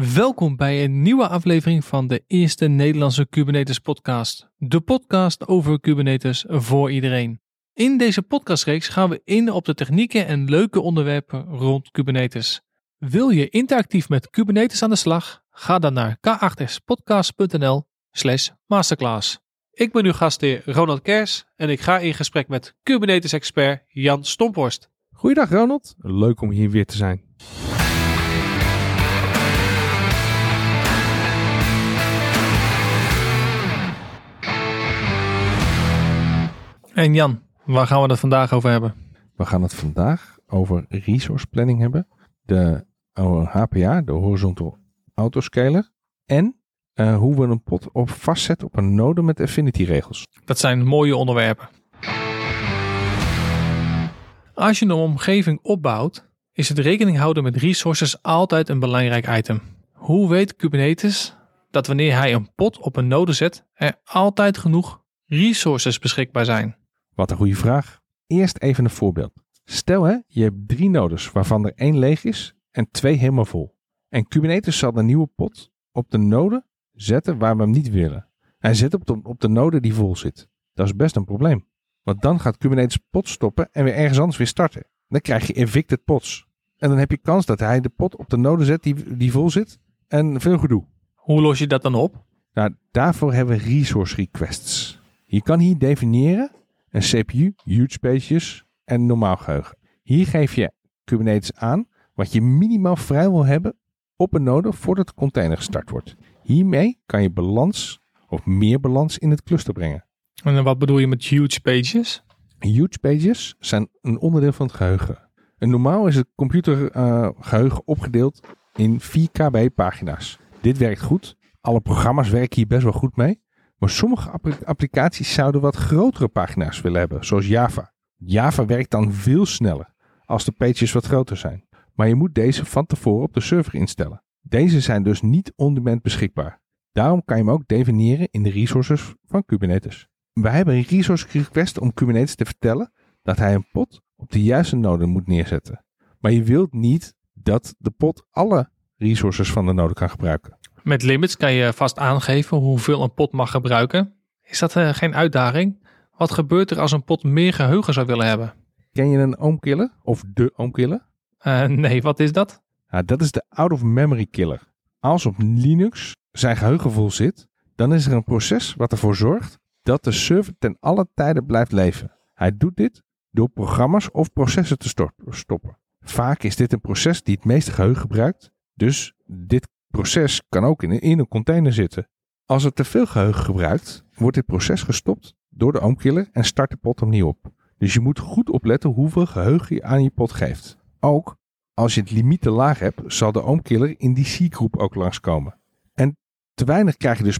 Welkom bij een nieuwe aflevering van de eerste Nederlandse Kubernetes podcast. De podcast over Kubernetes voor iedereen. In deze podcastreeks gaan we in op de technieken en leuke onderwerpen rond Kubernetes. Wil je interactief met Kubernetes aan de slag? Ga dan naar k8spodcast.nl slash masterclass. Ik ben uw gastheer Ronald Kers en ik ga in gesprek met Kubernetes-expert Jan Stomphorst. Goeiedag Ronald, leuk om hier weer te zijn. En Jan, waar gaan we het vandaag over hebben? We gaan het vandaag over resource planning hebben, de HPA, de Horizontal Autoscaler, en uh, hoe we een pot op vastzetten op een node met affinity regels. Dat zijn mooie onderwerpen. Als je een omgeving opbouwt, is het rekening houden met resources altijd een belangrijk item. Hoe weet Kubernetes dat wanneer hij een pot op een node zet, er altijd genoeg resources beschikbaar zijn? Wat een goede vraag. Eerst even een voorbeeld. Stel hè, je hebt drie nodes waarvan er één leeg is en twee helemaal vol. En Kubernetes zal de nieuwe pot op de node zetten waar we hem niet willen. Hij zet op de, op de node die vol zit. Dat is best een probleem. Want dan gaat Kubernetes pot stoppen en weer ergens anders weer starten. Dan krijg je evicted pots. En dan heb je kans dat hij de pot op de node zet die, die vol zit. En veel gedoe. Hoe los je dat dan op? Nou, daarvoor hebben we resource requests. Je kan hier definiëren een CPU, huge spaces en normaal geheugen. Hier geef je Kubernetes aan wat je minimaal vrij wil hebben op een node voordat de container gestart wordt. Hiermee kan je balans of meer balans in het cluster brengen. En wat bedoel je met huge pages? Huge pages zijn een onderdeel van het geheugen. En normaal is het computergeheugen uh, opgedeeld in 4 KB pagina's. Dit werkt goed. Alle programma's werken hier best wel goed mee. Maar sommige applicaties zouden wat grotere pagina's willen hebben, zoals Java. Java werkt dan veel sneller als de pages wat groter zijn. Maar je moet deze van tevoren op de server instellen. Deze zijn dus niet on-demand beschikbaar. Daarom kan je hem ook definiëren in de resources van Kubernetes. Wij hebben een resource request om Kubernetes te vertellen dat hij een pot op de juiste node moet neerzetten. Maar je wilt niet dat de pot alle resources van de node kan gebruiken. Met limits kan je vast aangeven hoeveel een pot mag gebruiken. Is dat uh, geen uitdaging? Wat gebeurt er als een pot meer geheugen zou willen hebben? Ken je een oomkiller of de oomkiller? Uh, nee, wat is dat? Ja, dat is de out-of-memory killer. Als op Linux zijn geheugen vol zit, dan is er een proces wat ervoor zorgt dat de server ten alle tijde blijft leven. Hij doet dit door programma's of processen te stoppen. Vaak is dit een proces die het meeste geheugen gebruikt, dus dit proces kan ook in, in een container zitten. Als het te veel geheugen gebruikt, wordt dit proces gestopt door de oomkiller en start de pot opnieuw op. Dus je moet goed opletten hoeveel geheugen je aan je pot geeft. Ook als je het limiet te laag hebt, zal de oomkiller in die C-groep ook langskomen. En te weinig krijg je dus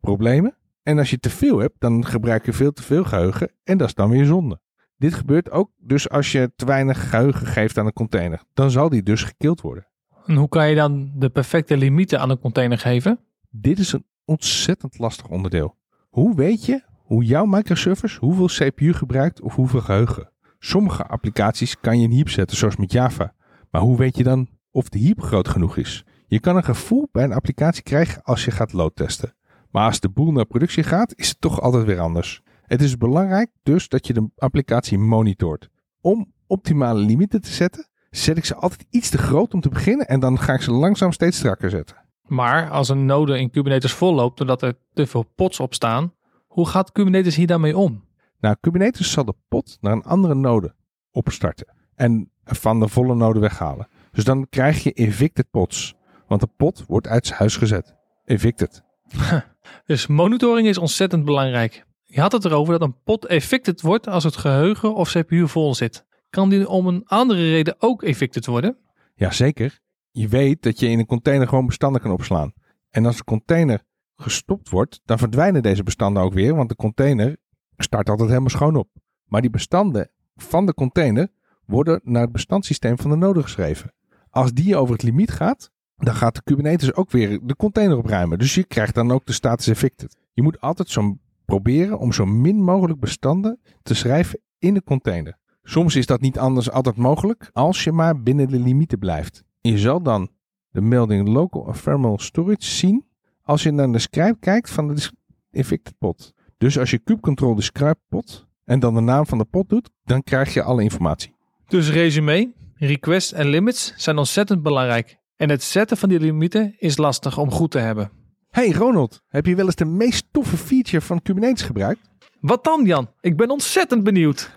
problemen. En als je te veel hebt, dan gebruik je veel te veel geheugen en dat is dan weer zonde. Dit gebeurt ook dus als je te weinig geheugen geeft aan een container. Dan zal die dus gekild worden. En hoe kan je dan de perfecte limieten aan een container geven? Dit is een ontzettend lastig onderdeel. Hoe weet je hoe jouw microservice hoeveel CPU gebruikt of hoeveel geheugen? Sommige applicaties kan je in heap zetten, zoals met Java. Maar hoe weet je dan of de heap groot genoeg is? Je kan een gevoel bij een applicatie krijgen als je gaat loadtesten. Maar als de boel naar productie gaat, is het toch altijd weer anders. Het is belangrijk dus dat je de applicatie monitort. Om optimale limieten te zetten, zet ik ze altijd iets te groot om te beginnen en dan ga ik ze langzaam steeds strakker zetten. Maar als een node in Kubernetes volloopt doordat er te veel pots op staan, hoe gaat Kubernetes hier daarmee om? Nou, Kubernetes zal de pot naar een andere node opstarten en van de volle node weghalen. Dus dan krijg je evicted pots, want de pot wordt uit zijn huis gezet. Evicted. dus monitoring is ontzettend belangrijk. Je had het erover dat een pot evicted wordt als het geheugen of CPU vol zit. Kan die om een andere reden ook evicted worden? Jazeker. Je weet dat je in een container gewoon bestanden kan opslaan. En als de container gestopt wordt, dan verdwijnen deze bestanden ook weer, want de container start altijd helemaal schoon op. Maar die bestanden van de container worden naar het bestandssysteem van de node geschreven. Als die over het limiet gaat, dan gaat de Kubernetes ook weer de container opruimen. Dus je krijgt dan ook de status evicted. Je moet altijd zo proberen om zo min mogelijk bestanden te schrijven in de container. Soms is dat niet anders altijd mogelijk als je maar binnen de limieten blijft. Je zal dan de melding Local Ephemeral Storage zien als je naar de scribe kijkt van de infected pot. Dus als je kubecontrol describe pot en dan de naam van de pot doet, dan krijg je alle informatie. Dus resume, requests en limits zijn ontzettend belangrijk. En het zetten van die limieten is lastig om goed te hebben. Hey Ronald, heb je wel eens de meest toffe feature van Kubernetes gebruikt? Wat dan Jan? Ik ben ontzettend benieuwd.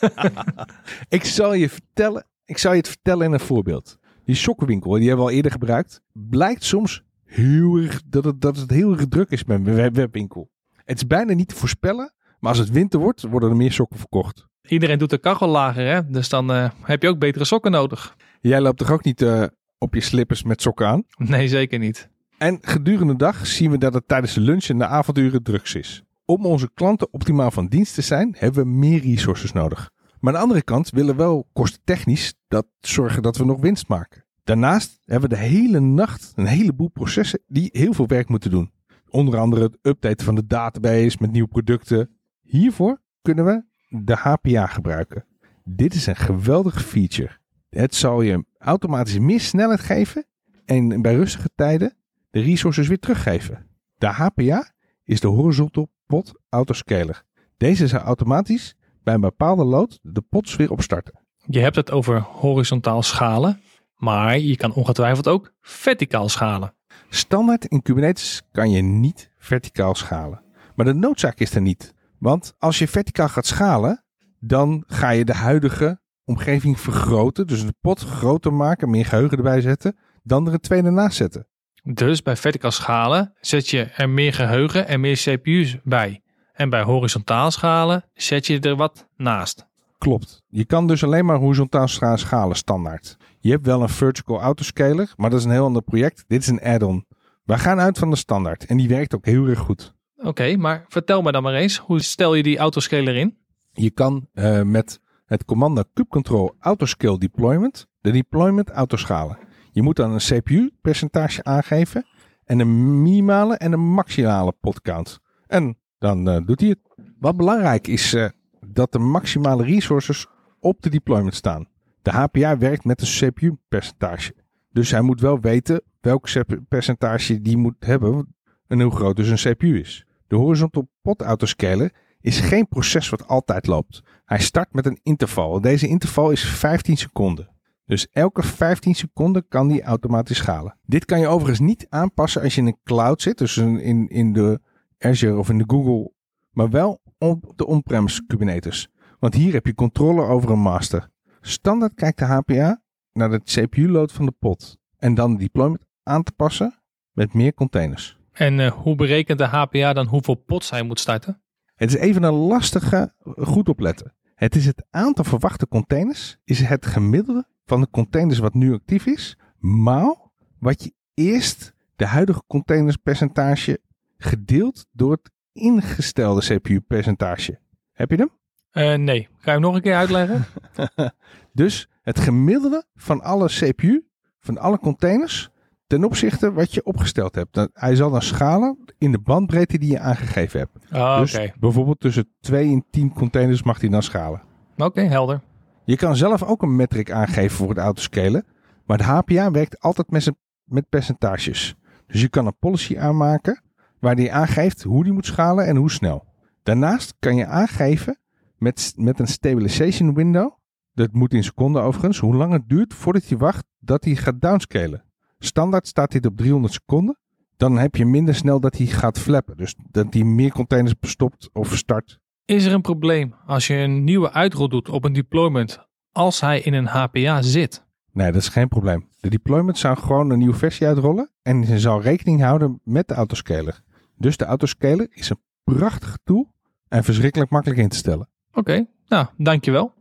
ik zal je vertellen, ik zal je het vertellen in een voorbeeld. Die sokkenwinkel, die hebben we al eerder gebruikt, blijkt soms heel erg, dat, het, dat het heel erg druk is met een webwinkel. Het is bijna niet te voorspellen, maar als het winter wordt, worden er meer sokken verkocht. Iedereen doet de kachel lager, hè? dus dan uh, heb je ook betere sokken nodig. Jij loopt toch ook niet uh, op je slippers met sokken aan? Nee, zeker niet. En gedurende de dag zien we dat het tijdens de lunch en de avonduren drugs is. Om onze klanten optimaal van dienst te zijn, hebben we meer resources nodig. Maar aan de andere kant willen we wel kostentechnisch dat zorgen dat we nog winst maken. Daarnaast hebben we de hele nacht een heleboel processen die heel veel werk moeten doen. Onder andere het updaten van de database met nieuwe producten. Hiervoor kunnen we de HPA gebruiken. Dit is een geweldige feature. Het zal je automatisch meer snelheid geven en bij rustige tijden de resources weer teruggeven. De HPA is de Horizontal Pot Autoscaler. Deze zal automatisch bij een bepaalde load de pots weer opstarten. Je hebt het over horizontaal schalen, maar je kan ongetwijfeld ook verticaal schalen. Standaard in Kubernetes kan je niet verticaal schalen. Maar de noodzaak is er niet. Want als je verticaal gaat schalen, dan ga je de huidige omgeving vergroten. Dus de pot groter maken, meer geheugen erbij zetten, dan er een tweede naast zetten. Dus bij verticaal schalen zet je er meer geheugen en meer CPU's bij. En bij horizontaal schalen zet je er wat naast. Klopt. Je kan dus alleen maar horizontaal schalen standaard. Je hebt wel een vertical autoscaler, maar dat is een heel ander project. Dit is een add-on. We gaan uit van de standaard en die werkt ook heel erg goed. Oké, maar vertel me dan maar eens, hoe stel je die autoscaler in? Je kan uh, met het commando kubecontrol autoscale deployment de deployment autoschalen. Je moet dan een CPU percentage aangeven en een minimale en een maximale potcount. En dan uh, doet hij het. Wat belangrijk is uh, dat de maximale resources op de deployment staan. De HPA werkt met een CPU percentage. Dus hij moet wel weten welk percentage die moet hebben en hoe groot dus een CPU is. De horizontal pot autoscaler is geen proces wat altijd loopt. Hij start met een interval. Deze interval is 15 seconden. Dus elke 15 seconden kan die automatisch schalen. Dit kan je overigens niet aanpassen als je in een cloud zit, dus in, in de Azure of in de Google, maar wel op de on-premise Kubernetes. Want hier heb je controle over een master. Standaard kijkt de HPA naar de CPU-load van de pod en dan de deployment aan te passen met meer containers. En uh, hoe berekent de HPA dan hoeveel pods hij moet starten? Het is even een lastige, goed opletten. Het is het aantal verwachte containers, is het gemiddelde van de containers wat nu actief is, maal wat je eerst de huidige containerspercentage gedeeld door het ingestelde CPU-percentage. Heb je hem? Uh, nee. Ga je hem nog een keer uitleggen? dus het gemiddelde van alle CPU, van alle containers, ten opzichte wat je opgesteld hebt. Hij zal dan schalen in de bandbreedte die je aangegeven hebt. Ah, dus bijvoorbeeld tussen 2 en 10 containers mag hij dan schalen. Oké, helder. Je kan zelf ook een metric aangeven voor het autoscalen. Maar de HPA werkt altijd met, met percentages. Dus je kan een policy aanmaken waar die aangeeft hoe die moet schalen en hoe snel. Daarnaast kan je aangeven met, met een stabilization window. Dat moet in seconden overigens. Hoe lang het duurt voordat je wacht dat hij gaat downscalen. Standaard staat dit op 300 seconden. Dan heb je minder snel dat hij gaat flappen. Dus dat hij meer containers stopt of start. Is er een probleem als je een nieuwe uitrol doet op een deployment als hij in een HPA zit? Nee, dat is geen probleem. De deployment zou gewoon een nieuwe versie uitrollen en ze zal rekening houden met de autoscaler. Dus de autoscaler is een prachtige tool en verschrikkelijk makkelijk in te stellen. Oké, nou, dankjewel.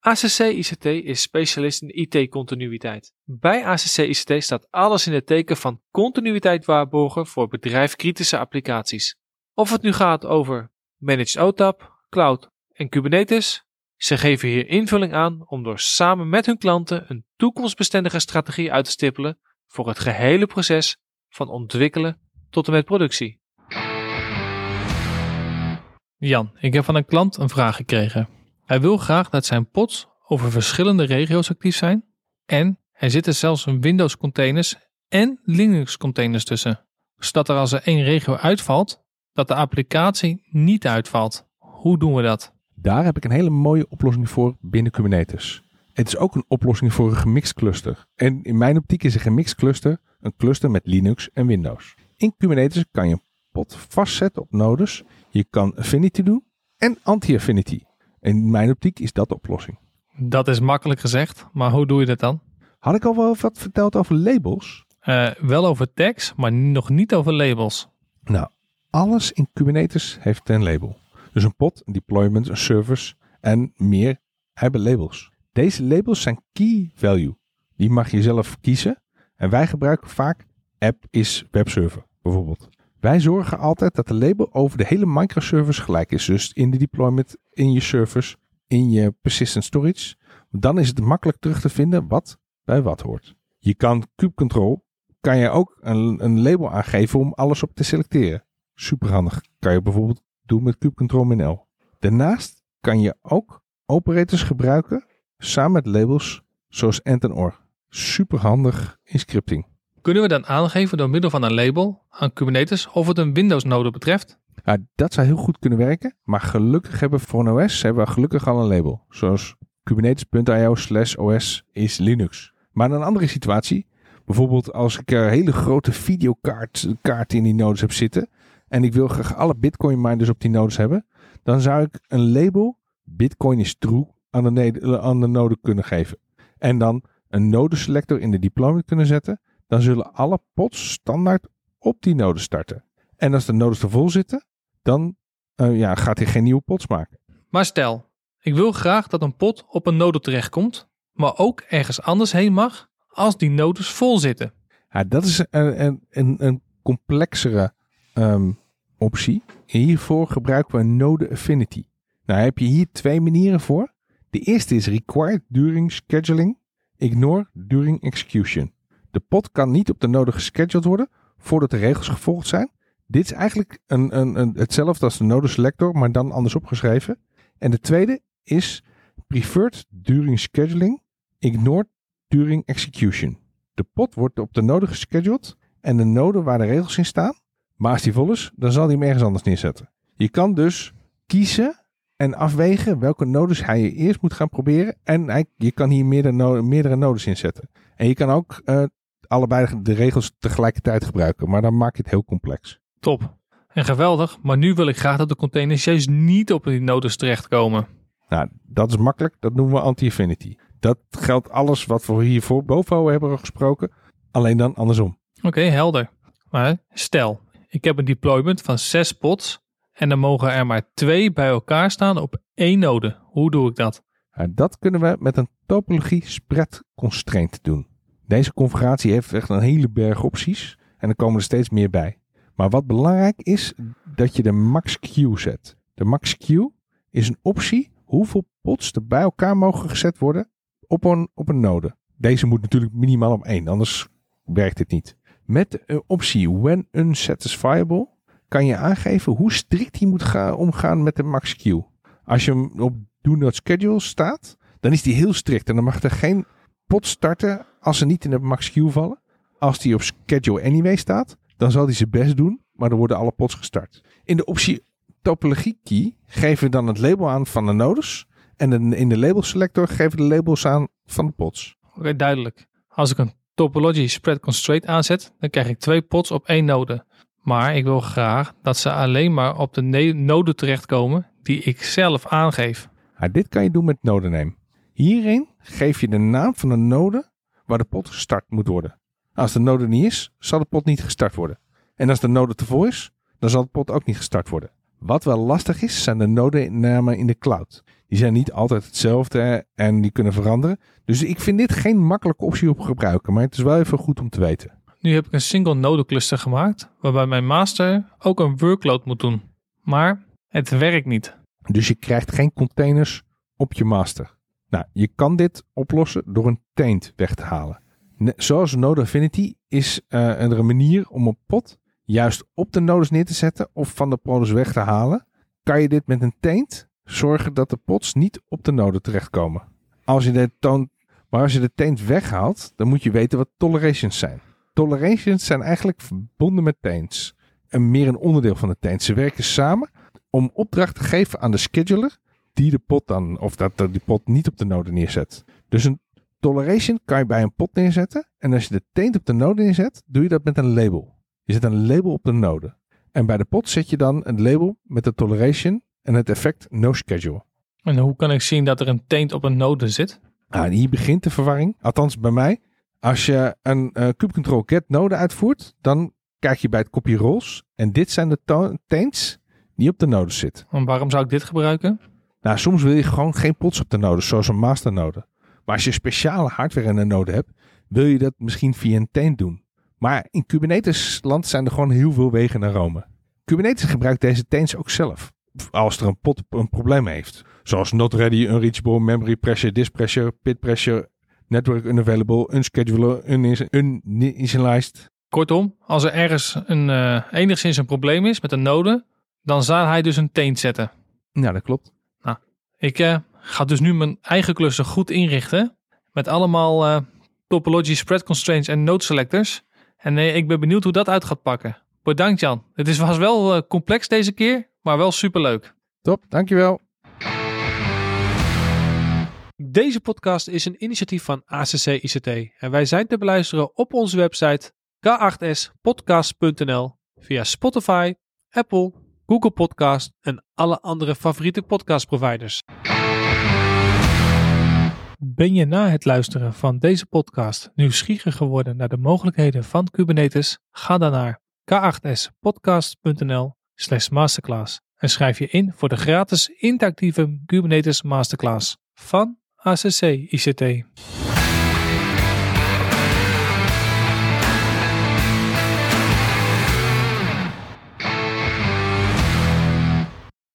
ACC ICT is specialist in IT-continuïteit. Bij ACC ICT staat alles in het teken van continuïteit waarborgen voor bedrijfkritische applicaties. Of het nu gaat over Managed OTAP, Cloud en Kubernetes, ze geven hier invulling aan om door samen met hun klanten een toekomstbestendige strategie uit te stippelen voor het gehele proces van ontwikkelen tot en met productie. Jan, ik heb van een klant een vraag gekregen. Hij wil graag dat zijn pots over verschillende regio's actief zijn, En er zitten zelfs Windows containers en Linux containers tussen. Zodat er als er één regio uitvalt, dat de applicatie niet uitvalt. Hoe doen we dat? Daar heb ik een hele mooie oplossing voor binnen Kubernetes. Het is ook een oplossing voor een gemixt cluster. En in mijn optiek is een gemixt cluster een cluster met Linux en Windows. In Kubernetes kan je een pot vastzetten op nodes. Je kan affinity doen en anti-affinity. In mijn optiek is dat de oplossing. Dat is makkelijk gezegd, maar hoe doe je dat dan? Had ik al wel wat verteld over labels? Uh, wel over tags, maar nog niet over labels. Nou, alles in Kubernetes heeft een label. Dus een pod, een deployment, een service en meer hebben labels. Deze labels zijn key value. Die mag je zelf kiezen. En wij gebruiken vaak app is webserver bijvoorbeeld. Wij zorgen altijd dat de label over de hele microservice gelijk is. Dus in de deployment, in je servers, in je persistent storage. Dan is het makkelijk terug te vinden wat bij wat hoort. Je kan kubecontrol, kan je ook een, een label aangeven om alles op te selecteren. Superhandig. Kan je bijvoorbeeld doen met kubecontrol L. Daarnaast kan je ook operators gebruiken samen met labels zoals AND en OR. Superhandig in scripting. Kunnen we dan aangeven door middel van een label aan Kubernetes of het een Windows-node betreft? Ja, dat zou heel goed kunnen werken, maar gelukkig hebben we voor een OS hebben we gelukkig al een label. Zoals kubernetes.io slash os is Linux. Maar in een andere situatie, bijvoorbeeld als ik een hele grote videokaart kaart in die nodes heb zitten en ik wil graag alle bitcoin miners op die nodes hebben, dan zou ik een label bitcoin is true aan de, aan de node kunnen geven. En dan een node selector in de deployment kunnen zetten dan zullen alle pods standaard op die node starten. En als de nodes er vol zitten, dan uh, ja, gaat hij geen nieuwe pods maken. Maar stel, ik wil graag dat een pot op een node terechtkomt, maar ook ergens anders heen mag als die nodes vol zitten. Ja, dat is een, een, een, een complexere um, optie. Hiervoor gebruiken we node affinity. Nou heb je hier twee manieren voor. De eerste is required during scheduling, ignore during execution. De pot kan niet op de nodige gescheduled worden voordat de regels gevolgd zijn. Dit is eigenlijk een, een, een, hetzelfde als de node selector, maar dan anders opgeschreven. En de tweede is preferred during scheduling, ignored during execution. De pot wordt op de node gescheduled en de node waar de regels in staan. Maar als die vol is, dan zal hij hem ergens anders neerzetten. Je kan dus kiezen en afwegen welke nodes hij eerst moet gaan proberen. En hij, je kan hier meerdere, meerdere nodes inzetten. En je kan ook uh, allebei de regels tegelijkertijd gebruiken. Maar dan maak je het heel complex. Top. En geweldig. Maar nu wil ik graag dat de containers juist niet op die nodes terechtkomen. Nou, dat is makkelijk. Dat noemen we anti-affinity. Dat geldt alles wat we hiervoor boven hebben gesproken. Alleen dan andersom. Oké, helder. Maar stel, ik heb een deployment van zes pods. En dan mogen er maar twee bij elkaar staan op één node. Hoe doe ik dat? dat kunnen we met een topologie spread constraint doen. Deze configuratie heeft echt een hele berg opties en er komen er steeds meer bij. Maar wat belangrijk is, dat je de max queue zet. De max queue is een optie hoeveel pods er bij elkaar mogen gezet worden op een, op een node. Deze moet natuurlijk minimaal op één, anders werkt dit niet. Met de optie when unsatisfiable kan je aangeven hoe strikt hij moet gaan, omgaan met de max queue. Als je hem op do not schedule staat, dan is die heel strikt en dan mag er geen pot starten als ze niet in de max queue vallen. Als die op schedule anyway staat, dan zal hij zijn best doen, maar dan worden alle pots gestart. In de optie topologie key geven we dan het label aan van de nodes. En in de label selector geven we de labels aan van de pots. Oké, duidelijk. Als ik een topology spread constraint aanzet, dan krijg ik twee pots op één node. Maar ik wil graag dat ze alleen maar op de node terechtkomen die ik zelf aangeef. Ja, dit kan je doen met nodename. Hierin geef je de naam van de node waar de pot gestart moet worden. Als de node niet is, zal de pot niet gestart worden. En als de node te vol is, dan zal de pot ook niet gestart worden. Wat wel lastig is, zijn de nodenamen in de cloud. Die zijn niet altijd hetzelfde en die kunnen veranderen. Dus ik vind dit geen makkelijke optie op gebruiken, maar het is wel even goed om te weten. Nu heb ik een single node cluster gemaakt, waarbij mijn master ook een workload moet doen. Maar het werkt niet. Dus je krijgt geen containers op je master. Nou, je kan dit oplossen door een taint weg te halen. zoals Node Affinity is uh, er een manier om een pot juist op de nodes neer te zetten of van de pods weg te halen. Kan je dit met een taint zorgen dat de pots niet op de node terechtkomen. Als je dit toont, Maar als je de taint weghaalt, dan moet je weten wat tolerations zijn. Tolerations zijn eigenlijk verbonden met taints. En meer een onderdeel van de taint. Ze werken samen om opdracht te geven aan de scheduler die de pot dan, of dat die pot niet op de node neerzet. Dus een toleration kan je bij een pot neerzetten. En als je de taint op de node neerzet, doe je dat met een label. Je zet een label op de node. En bij de pot zet je dan een label met de toleration en het effect no schedule. En hoe kan ik zien dat er een taint op een node zit? En hier begint de verwarring. Althans bij mij. Als je een uh, kubecontrol get node uitvoert, dan kijk je bij het kopje roles. En dit zijn de taints die op de node zitten. En waarom zou ik dit gebruiken? Nou, soms wil je gewoon geen pots op de node, zoals een masternode. Maar als je speciale hardware in een node hebt, wil je dat misschien via een taint doen. Maar in Kubernetes land zijn er gewoon heel veel wegen naar Rome. Kubernetes gebruikt deze taints ook zelf. Als er een pot een probleem heeft. Zoals not ready, unreachable, memory pressure, disk pressure, pit pressure, network unavailable, unschedulable, uninitialized. Kortom, als er ergens een, uh, enigszins een probleem is met een node, dan zal hij dus een taint zetten. Ja, dat klopt. Nou, ik uh, ga dus nu mijn eigen klussen goed inrichten. Met allemaal uh, topology spread constraints en node selectors. En ik ben benieuwd hoe dat uit gaat pakken. Bedankt Jan. Het is, was wel complex deze keer, maar wel superleuk. Top, dankjewel. Deze podcast is een initiatief van ACC ICT en wij zijn te beluisteren op onze website k8spodcast.nl via Spotify, Apple, Google Podcast en alle andere favoriete podcastproviders. Ben je na het luisteren van deze podcast nieuwsgierig geworden naar de mogelijkheden van Kubernetes? Ga dan naar k8spodcast.nl slash masterclass en schrijf je in voor de gratis interactieve Kubernetes masterclass van ACC ICT.